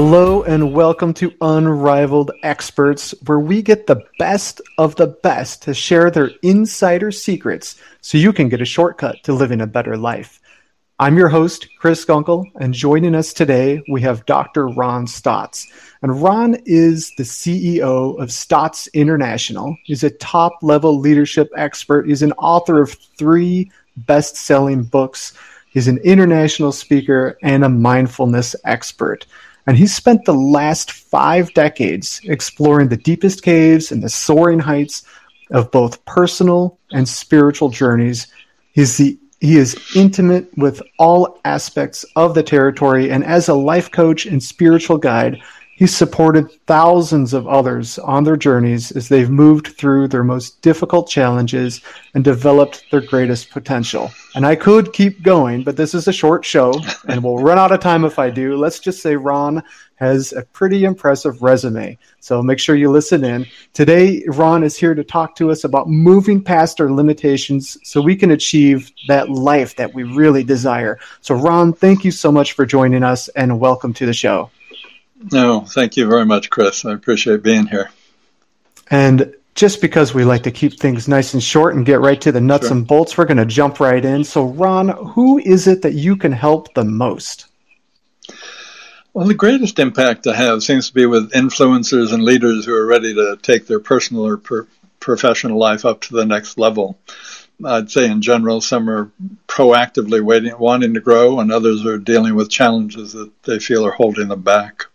Hello and welcome to Unrivaled Experts, where we get the best of the best to share their insider secrets so you can get a shortcut to living a better life. I'm your host, Chris Gunkel, and joining us today, we have Dr. Ron Stotts. And Ron is the CEO of Stotts International. He's a top level leadership expert. He's an author of three best selling books. He's an international speaker and a mindfulness expert. And he's spent the last five decades exploring the deepest caves and the soaring heights of both personal and spiritual journeys. He's the he is intimate with all aspects of the territory, and as a life coach and spiritual guide, He's supported thousands of others on their journeys as they've moved through their most difficult challenges and developed their greatest potential. And I could keep going, but this is a short show and we'll run out of time if I do. Let's just say Ron has a pretty impressive resume. So make sure you listen in. Today, Ron is here to talk to us about moving past our limitations so we can achieve that life that we really desire. So, Ron, thank you so much for joining us and welcome to the show. No, thank you very much, Chris. I appreciate being here. And just because we like to keep things nice and short and get right to the nuts sure. and bolts, we're going to jump right in. So, Ron, who is it that you can help the most? Well, the greatest impact I have seems to be with influencers and leaders who are ready to take their personal or per- professional life up to the next level. I'd say in general, some are proactively waiting, wanting to grow, and others are dealing with challenges that they feel are holding them back.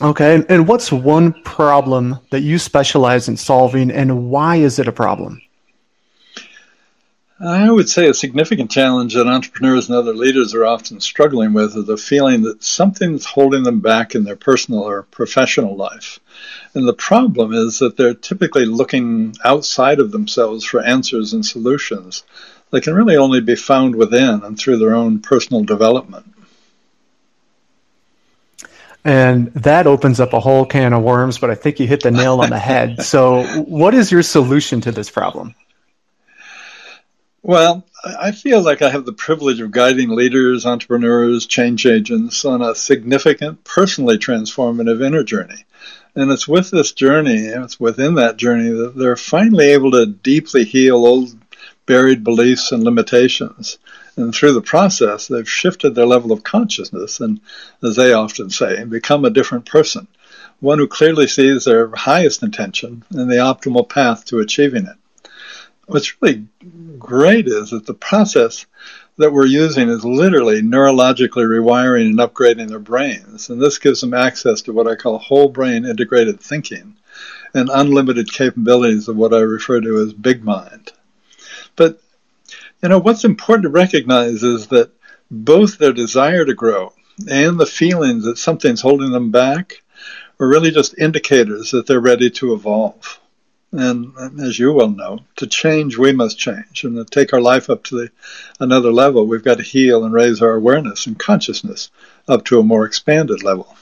Okay, and what's one problem that you specialize in solving, and why is it a problem? I would say a significant challenge that entrepreneurs and other leaders are often struggling with is the feeling that something's holding them back in their personal or professional life. And the problem is that they're typically looking outside of themselves for answers and solutions that can really only be found within and through their own personal development. And that opens up a whole can of worms, but I think you hit the nail on the head. So, what is your solution to this problem? Well, I feel like I have the privilege of guiding leaders, entrepreneurs, change agents on a significant, personally transformative inner journey. And it's with this journey, it's within that journey that they're finally able to deeply heal old buried beliefs and limitations and through the process, they've shifted their level of consciousness and, as they often say, become a different person, one who clearly sees their highest intention and the optimal path to achieving it. What's really great is that the process that we're using is literally neurologically rewiring and upgrading their brains. And this gives them access to what I call whole brain integrated thinking and unlimited capabilities of what I refer to as big mind. But you know, what's important to recognize is that both their desire to grow and the feelings that something's holding them back are really just indicators that they're ready to evolve. And as you well know, to change, we must change. And to take our life up to the, another level, we've got to heal and raise our awareness and consciousness up to a more expanded level.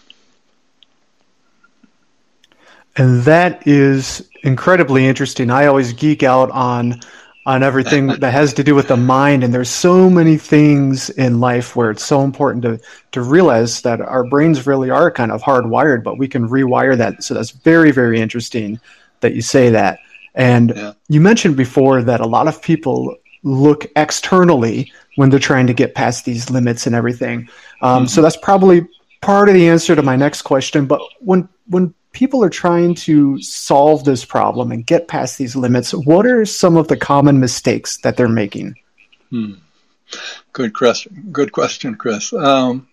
And that is incredibly interesting. I always geek out on on everything that has to do with the mind. And there's so many things in life where it's so important to to realize that our brains really are kind of hardwired but we can rewire that. So that's very very interesting that you say that. And yeah. you mentioned before that a lot of people look externally when they're trying to get past these limits and everything. Um, mm-hmm. so that's probably part of the answer to my next question. But when when people are trying to solve this problem and get past these limits, what are some of the common mistakes that they're making? Hmm. Good question. Good question, Chris. Um,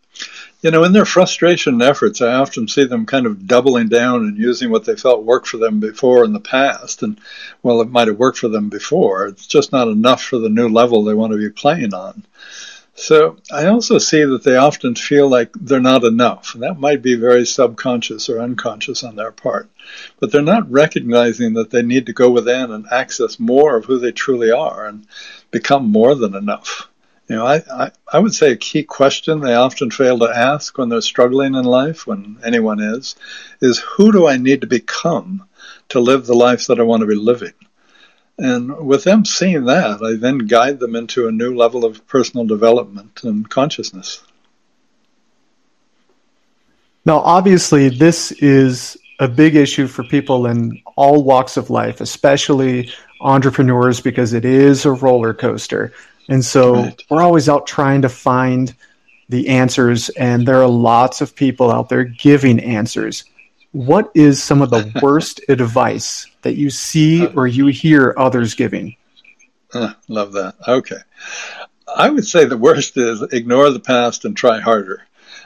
you know, in their frustration and efforts, I often see them kind of doubling down and using what they felt worked for them before in the past. And well, it might have worked for them before. It's just not enough for the new level they want to be playing on. So I also see that they often feel like they're not enough. And that might be very subconscious or unconscious on their part. But they're not recognizing that they need to go within and access more of who they truly are and become more than enough. You know, I, I, I would say a key question they often fail to ask when they're struggling in life, when anyone is, is who do I need to become to live the life that I want to be living? And with them seeing that, I then guide them into a new level of personal development and consciousness. Now, obviously, this is a big issue for people in all walks of life, especially entrepreneurs, because it is a roller coaster. And so right. we're always out trying to find the answers, and there are lots of people out there giving answers. What is some of the worst advice that you see or you hear others giving? Uh, love that. Okay. I would say the worst is ignore the past and try harder.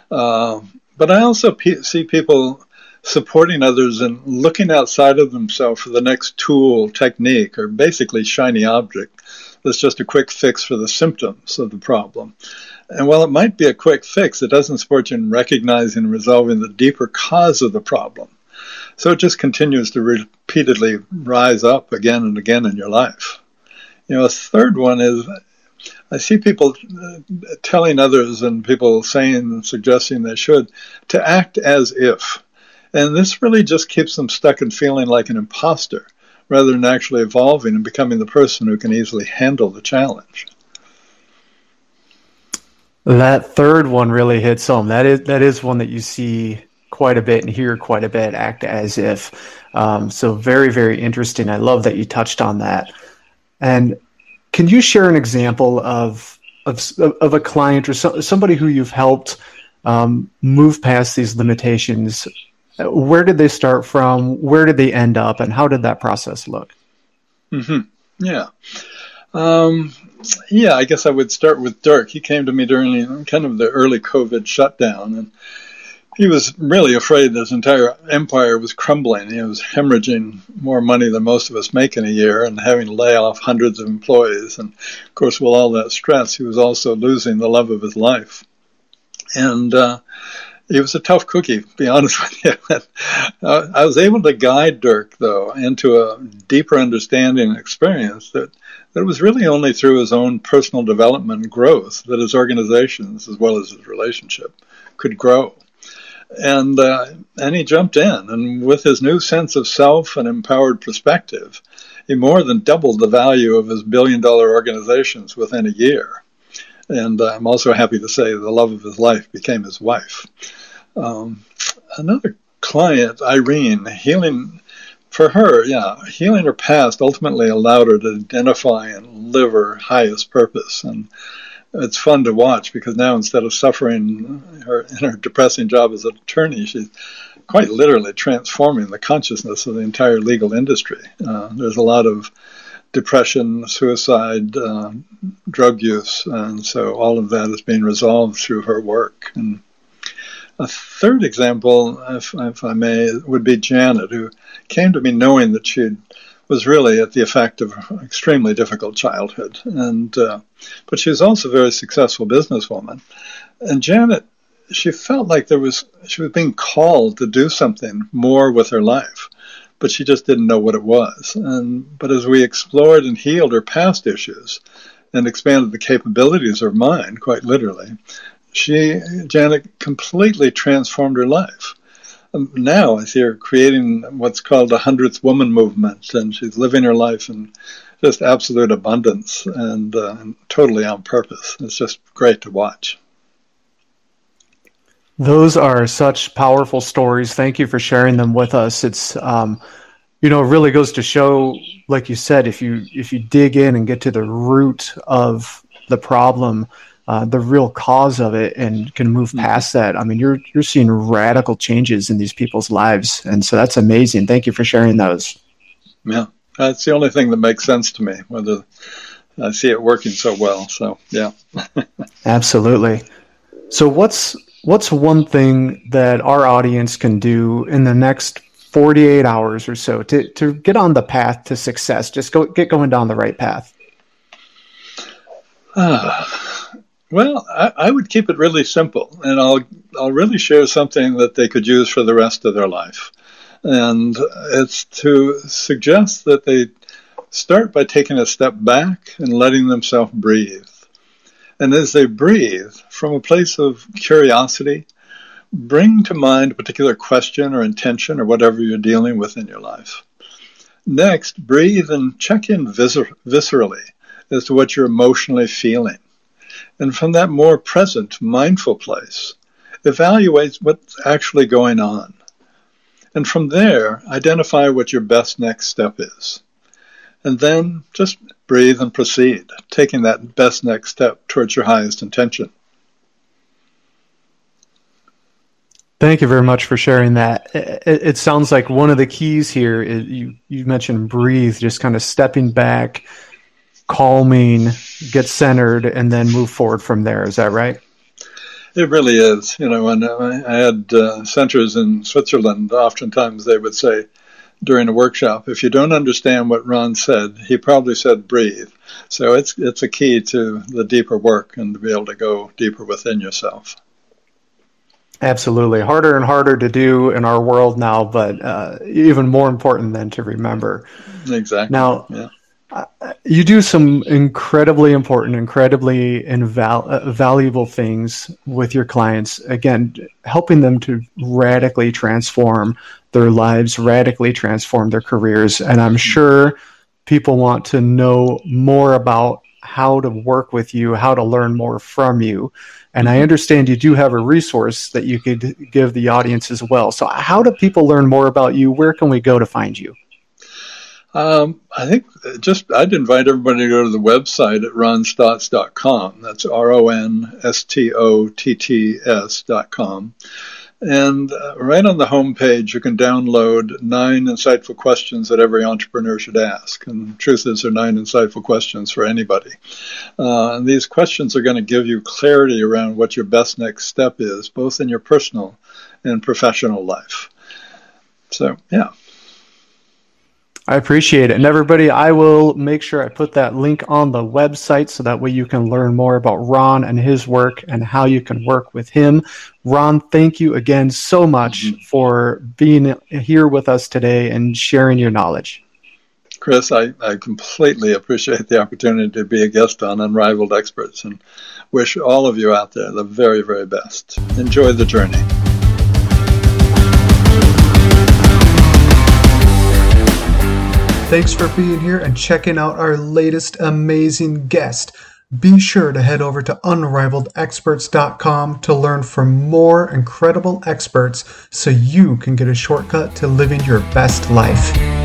Uh, but I also pe- see people supporting others and looking outside of themselves for the next tool, technique, or basically shiny object that's just a quick fix for the symptoms of the problem. And while it might be a quick fix, it doesn't support you in recognizing and resolving the deeper cause of the problem. So it just continues to repeatedly rise up again and again in your life. You know, a third one is I see people uh, telling others and people saying and suggesting they should to act as if. And this really just keeps them stuck in feeling like an imposter rather than actually evolving and becoming the person who can easily handle the challenge. That third one really hits home. That is that is one that you see quite a bit and hear quite a bit. Act as if. Um, so very very interesting. I love that you touched on that. And can you share an example of of, of a client or so, somebody who you've helped um, move past these limitations? Where did they start from? Where did they end up? And how did that process look? Mm-hmm. Yeah. Um, yeah, I guess I would start with Dirk. He came to me during kind of the early COVID shutdown, and he was really afraid his entire empire was crumbling. He was hemorrhaging more money than most of us make in a year and having to lay off hundreds of employees. And of course, with all that stress, he was also losing the love of his life. And uh, he was a tough cookie, to be honest with you. uh, I was able to guide Dirk, though, into a deeper understanding and experience that, that it was really only through his own personal development and growth that his organizations, as well as his relationship, could grow and uh, and he jumped in, and with his new sense of self and empowered perspective, he more than doubled the value of his billion-dollar organizations within a year. And I'm also happy to say the love of his life became his wife. Um, another client, Irene, healing for her, yeah, healing her past ultimately allowed her to identify and live her highest purpose. And it's fun to watch because now instead of suffering her in her depressing job as an attorney, she's quite literally transforming the consciousness of the entire legal industry. Uh, there's a lot of depression, suicide, uh, drug use, and so all of that is being resolved through her work. And a third example, if, if I may, would be Janet, who came to me knowing that she'd was really at the effect of an extremely difficult childhood. And uh, but she was also a very successful businesswoman. And Janet, she felt like there was she was being called to do something more with her life, but she just didn't know what it was. And but as we explored and healed her past issues, and expanded the capabilities of her mind, quite literally, she Janet completely transformed her life now I see her creating what's called a hundredth woman movement, and she's living her life in just absolute abundance and, uh, totally on purpose. It's just great to watch. Those are such powerful stories. Thank you for sharing them with us. It's um, you know, it really goes to show, like you said, if you if you dig in and get to the root of the problem, uh, the real cause of it and can move hmm. past that. I mean, you're you're seeing radical changes in these people's lives, and so that's amazing. Thank you for sharing those. Yeah, that's the only thing that makes sense to me. Whether I see it working so well, so yeah. Absolutely. So what's what's one thing that our audience can do in the next 48 hours or so to, to get on the path to success. Just go get going down the right path. Uh, well, I, I, would keep it really simple, and I'll I'll really share something that they could use for the rest of their life, and it's to suggest that they start by taking a step back and letting themselves breathe, and as they breathe from a place of curiosity, bring to mind a particular question or intention or whatever you're dealing with in your life. Next, breathe and check in viscer- viscerally as to what you're emotionally feeling and from that more present, mindful place, Evaluate what's actually going on. And from there, identify what your best next step is. And then just breathe and proceed, taking that best next step towards your highest intention. Thank you very much for sharing that. It, it, sounds like one of the keys here is you, you mentioned breathe, just kind of stepping back, calming, get centered, and then move forward from there. Is that right? It really is. You know, when I had uh, centers in Switzerland, oftentimes they would say during a workshop, if you don't understand what Ron said, he probably said breathe. So it's it's a key to the deeper work and to be able to go deeper within yourself. Absolutely. Harder and harder to do in our world now, but uh, even more important than to remember. Exactly. Now, yeah. uh, you do some incredibly important, incredibly inval- uh, valuable things with your clients. Again, helping them to radically transform their lives, radically transform their careers. And I'm sure people want to know more about how to work with you, how to learn more from you. And I understand you do have a resource that you could give the audience as well. So, how do people learn more about you? Where can we go to find you? Um, I think just I'd invite everybody to go to the website at ronstotts.com. That's R O N S T O T T S.com. And uh, right on the home page, you can download nine insightful questions that every entrepreneur should ask. And the truth is, they're nine insightful questions for anybody. Uh, and these questions are going to give you clarity around what your best next step is, both in your personal and professional life. So, yeah. I appreciate it. And everybody, I will make sure I put that link on the website so that way you can learn more about Ron and his work and how you can work with him. Ron, thank you again so much mm-hmm. for being here with us today and sharing your knowledge. Chris, I, I completely appreciate the opportunity to be a guest on Unrivaled Experts and wish all of you out there the very, very best. Enjoy the journey. Thanks for being here and checking out our latest amazing guest. Be sure to head over to unrivaledexperts.com to learn from more incredible experts so you can get a shortcut to living your best life.